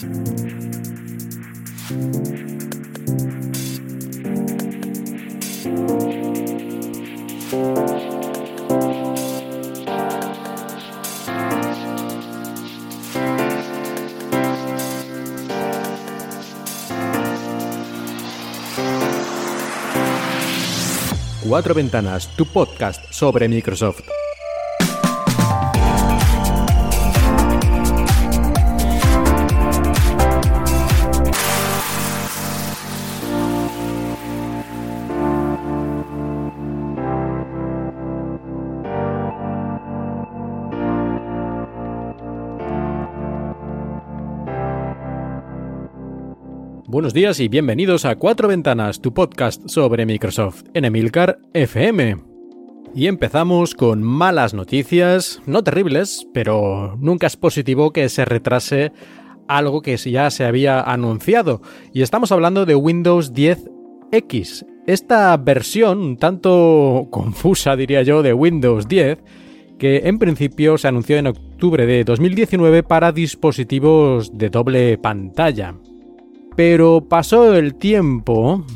Cuatro Ventanas, tu podcast sobre Microsoft. Buenos días y bienvenidos a Cuatro Ventanas, tu podcast sobre Microsoft en Emilcar FM. Y empezamos con malas noticias, no terribles, pero nunca es positivo que se retrase algo que ya se había anunciado. Y estamos hablando de Windows 10X. Esta versión, tanto confusa diría yo, de Windows 10, que en principio se anunció en octubre de 2019 para dispositivos de doble pantalla. Pero pasó el tiempo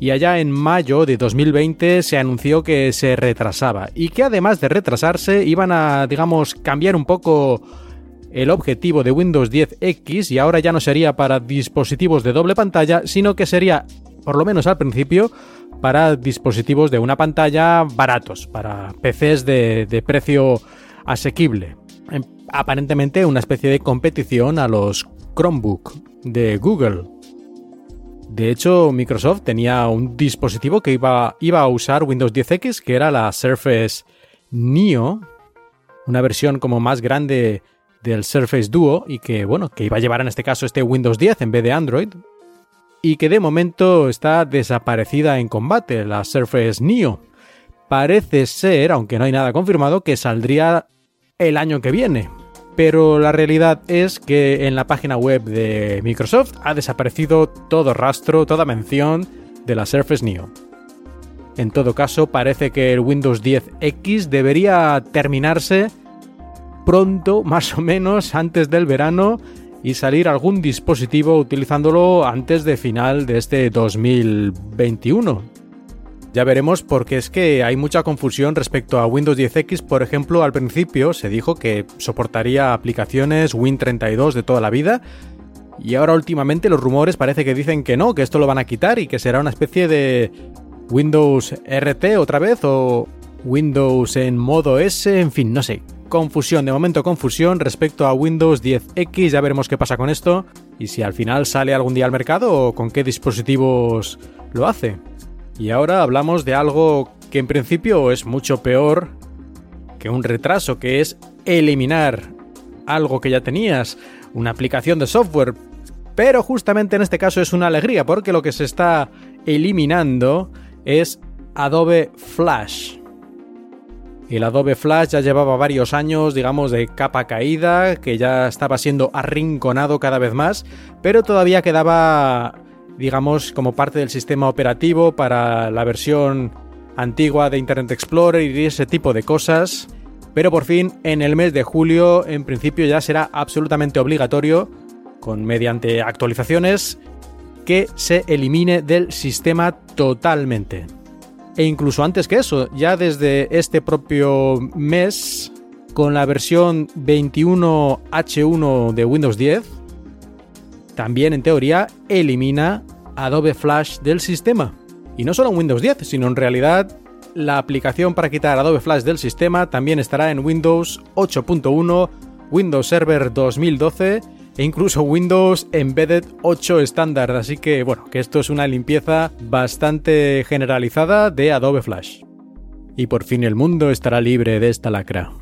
y allá en mayo de 2020 se anunció que se retrasaba y que además de retrasarse iban a, digamos, cambiar un poco el objetivo de Windows 10X y ahora ya no sería para dispositivos de doble pantalla, sino que sería, por lo menos al principio, para dispositivos de una pantalla baratos, para PCs de, de precio asequible. Aparentemente una especie de competición a los Chromebook de Google. De hecho, Microsoft tenía un dispositivo que iba, iba a usar Windows 10X, que era la Surface Neo, una versión como más grande del Surface Duo y que, bueno, que iba a llevar en este caso este Windows 10 en vez de Android y que de momento está desaparecida en combate, la Surface Neo. Parece ser, aunque no hay nada confirmado, que saldría el año que viene, pero la realidad es que en la página web de Microsoft ha desaparecido todo rastro, toda mención de la Surface Neo. En todo caso, parece que el Windows 10X debería terminarse pronto, más o menos antes del verano, y salir algún dispositivo utilizándolo antes de final de este 2021. Ya veremos porque es que hay mucha confusión respecto a Windows 10X. Por ejemplo, al principio se dijo que soportaría aplicaciones Win32 de toda la vida. Y ahora últimamente los rumores parece que dicen que no, que esto lo van a quitar y que será una especie de Windows RT otra vez o Windows en modo S, en fin, no sé. Confusión, de momento confusión respecto a Windows 10X, ya veremos qué pasa con esto y si al final sale algún día al mercado o con qué dispositivos lo hace. Y ahora hablamos de algo que en principio es mucho peor que un retraso, que es eliminar algo que ya tenías, una aplicación de software. Pero justamente en este caso es una alegría porque lo que se está eliminando es Adobe Flash. El Adobe Flash ya llevaba varios años, digamos, de capa caída, que ya estaba siendo arrinconado cada vez más, pero todavía quedaba digamos, como parte del sistema operativo para la versión antigua de Internet Explorer y ese tipo de cosas. Pero por fin, en el mes de julio, en principio ya será absolutamente obligatorio, con mediante actualizaciones, que se elimine del sistema totalmente. E incluso antes que eso, ya desde este propio mes, con la versión 21H1 de Windows 10, también en teoría elimina Adobe Flash del sistema. Y no solo en Windows 10, sino en realidad la aplicación para quitar Adobe Flash del sistema también estará en Windows 8.1, Windows Server 2012 e incluso Windows Embedded 8 estándar. Así que bueno, que esto es una limpieza bastante generalizada de Adobe Flash. Y por fin el mundo estará libre de esta lacra.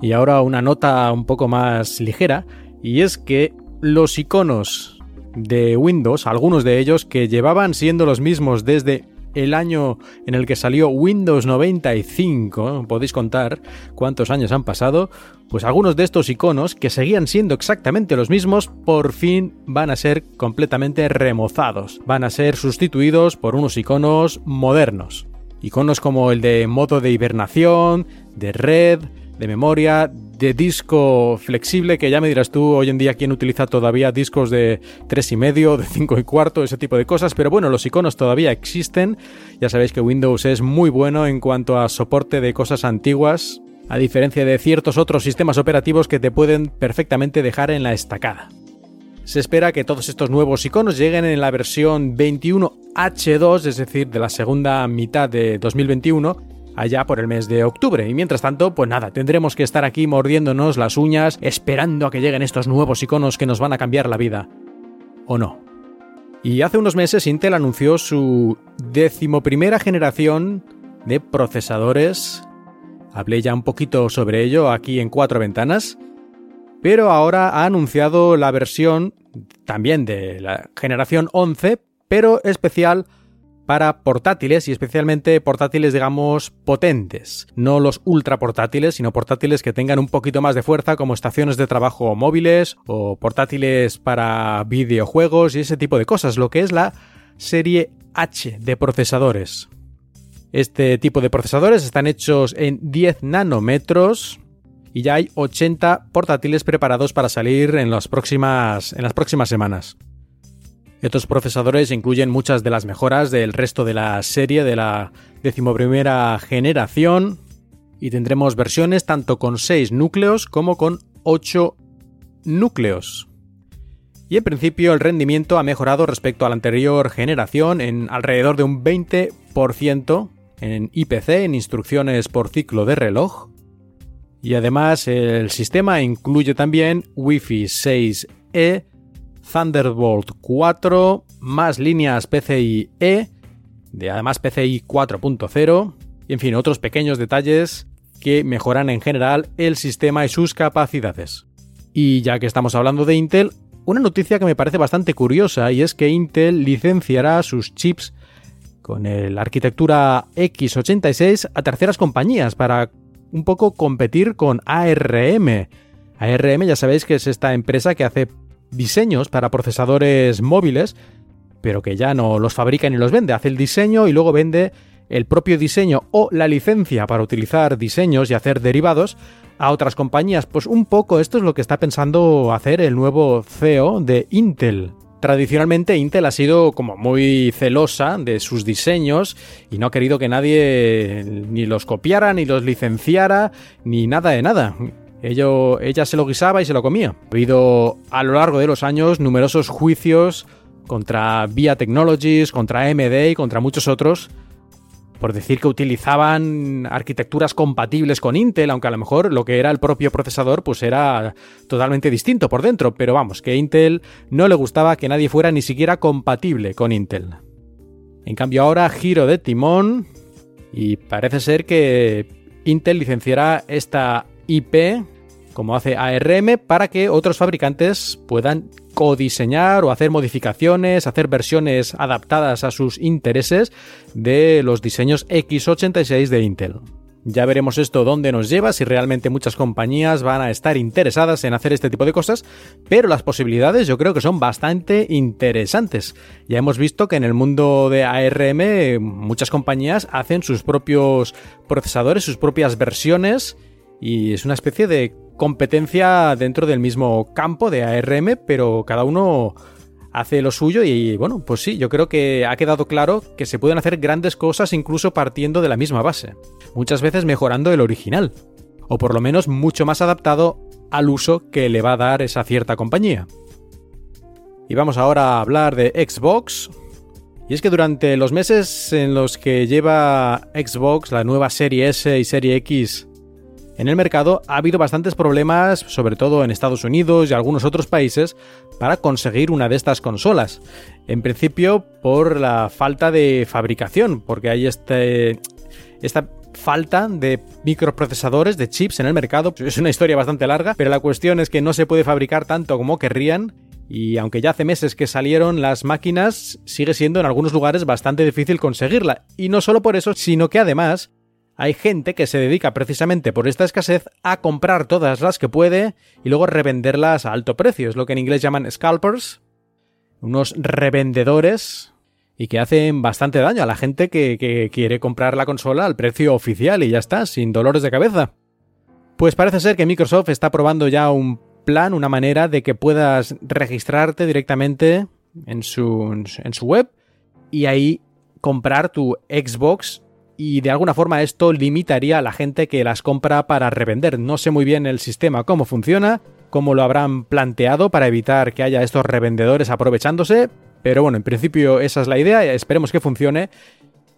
Y ahora una nota un poco más ligera, y es que los iconos de Windows, algunos de ellos que llevaban siendo los mismos desde el año en el que salió Windows 95, podéis contar cuántos años han pasado, pues algunos de estos iconos que seguían siendo exactamente los mismos, por fin van a ser completamente remozados, van a ser sustituidos por unos iconos modernos. Iconos como el de modo de hibernación, de red, de memoria, de disco flexible, que ya me dirás tú hoy en día quién utiliza todavía discos de tres y medio, de cinco y cuarto, ese tipo de cosas, pero bueno, los iconos todavía existen. Ya sabéis que Windows es muy bueno en cuanto a soporte de cosas antiguas, a diferencia de ciertos otros sistemas operativos que te pueden perfectamente dejar en la estacada. Se espera que todos estos nuevos iconos lleguen en la versión 21H2, es decir, de la segunda mitad de 2021, allá por el mes de octubre. Y mientras tanto, pues nada, tendremos que estar aquí mordiéndonos las uñas, esperando a que lleguen estos nuevos iconos que nos van a cambiar la vida. ¿O no? Y hace unos meses Intel anunció su decimoprimera generación de procesadores. Hablé ya un poquito sobre ello aquí en cuatro ventanas. Pero ahora ha anunciado la versión también de la generación 11, pero especial para portátiles y especialmente portátiles digamos potentes, no los ultra portátiles, sino portátiles que tengan un poquito más de fuerza como estaciones de trabajo móviles o portátiles para videojuegos y ese tipo de cosas, lo que es la serie H de procesadores. Este tipo de procesadores están hechos en 10 nanómetros y ya hay 80 portátiles preparados para salir en las próximas, en las próximas semanas. Estos procesadores incluyen muchas de las mejoras del resto de la serie de la decimoprimera generación y tendremos versiones tanto con 6 núcleos como con 8 núcleos. Y en principio el rendimiento ha mejorado respecto a la anterior generación en alrededor de un 20% en IPC, en instrucciones por ciclo de reloj. Y además el sistema incluye también Wi-Fi 6E Thunderbolt 4, más líneas PCI-E, de además PCI 4.0, y en fin, otros pequeños detalles que mejoran en general el sistema y sus capacidades. Y ya que estamos hablando de Intel, una noticia que me parece bastante curiosa y es que Intel licenciará sus chips con la arquitectura x86 a terceras compañías para un poco competir con ARM. ARM ya sabéis que es esta empresa que hace diseños para procesadores móviles, pero que ya no los fabrica ni los vende. Hace el diseño y luego vende el propio diseño o la licencia para utilizar diseños y hacer derivados a otras compañías. Pues un poco esto es lo que está pensando hacer el nuevo CEO de Intel. Tradicionalmente Intel ha sido como muy celosa de sus diseños y no ha querido que nadie ni los copiara, ni los licenciara, ni nada de nada ella se lo guisaba y se lo comía. Ha habido a lo largo de los años numerosos juicios contra VIA Technologies, contra AMD y contra muchos otros por decir que utilizaban arquitecturas compatibles con Intel, aunque a lo mejor lo que era el propio procesador pues era totalmente distinto por dentro, pero vamos, que Intel no le gustaba que nadie fuera ni siquiera compatible con Intel. En cambio ahora giro de timón y parece ser que Intel licenciará esta IP como hace ARM, para que otros fabricantes puedan codiseñar o hacer modificaciones, hacer versiones adaptadas a sus intereses de los diseños x86 de Intel. Ya veremos esto dónde nos lleva, si realmente muchas compañías van a estar interesadas en hacer este tipo de cosas, pero las posibilidades yo creo que son bastante interesantes. Ya hemos visto que en el mundo de ARM muchas compañías hacen sus propios procesadores, sus propias versiones, y es una especie de competencia dentro del mismo campo de ARM, pero cada uno hace lo suyo y bueno, pues sí, yo creo que ha quedado claro que se pueden hacer grandes cosas incluso partiendo de la misma base, muchas veces mejorando el original, o por lo menos mucho más adaptado al uso que le va a dar esa cierta compañía. Y vamos ahora a hablar de Xbox. Y es que durante los meses en los que lleva Xbox, la nueva serie S y serie X, en el mercado ha habido bastantes problemas, sobre todo en Estados Unidos y algunos otros países, para conseguir una de estas consolas. En principio por la falta de fabricación, porque hay este, esta falta de microprocesadores, de chips en el mercado. Es una historia bastante larga, pero la cuestión es que no se puede fabricar tanto como querrían y aunque ya hace meses que salieron las máquinas, sigue siendo en algunos lugares bastante difícil conseguirla. Y no solo por eso, sino que además hay gente que se dedica precisamente por esta escasez a comprar todas las que puede y luego revenderlas a alto precio. Es lo que en inglés llaman scalpers, unos revendedores y que hacen bastante daño a la gente que, quiere comprar la consola al precio oficial y ya está, sin dolores de cabeza. Pues parece ser que Microsoft está probando ya un plan, una manera de que puedas registrarte directamente en su, web y ahí comprar tu Xbox y de alguna forma esto limitaría a la gente que las compra para revender. No sé muy bien el sistema cómo funciona, cómo lo habrán planteado para evitar que haya estos revendedores aprovechándose, pero bueno, en principio esa es la idea, esperemos que funcione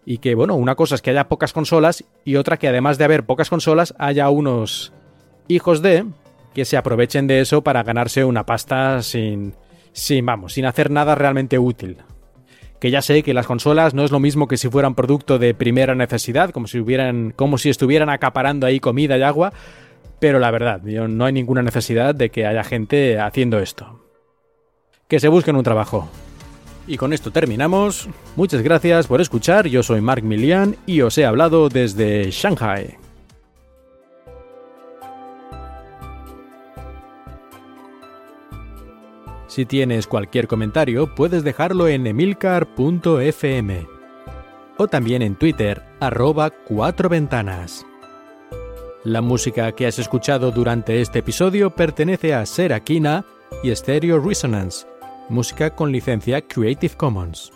y que bueno, una cosa es que haya pocas consolas y otra que además de haber pocas consolas haya unos hijos de que se aprovechen de eso para ganarse una pasta sin sin vamos, sin hacer nada realmente útil que ya sé que las consolas no es lo mismo que si fueran producto de primera necesidad, como si, como si estuvieran acaparando ahí comida y agua, pero la verdad, no hay ninguna necesidad de que haya gente haciendo esto. Que se busquen un trabajo. Y con esto terminamos. Muchas gracias por escuchar. Yo soy Mark Milian y os he hablado desde Shanghai. Si tienes cualquier comentario, puedes dejarlo en emilcar.fm o también en Twitter, arroba cuatro ventanas. La música que has escuchado durante este episodio pertenece a Serakina y Stereo Resonance, música con licencia Creative Commons.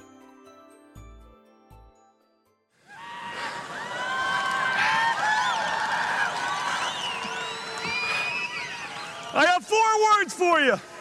I have four words for you.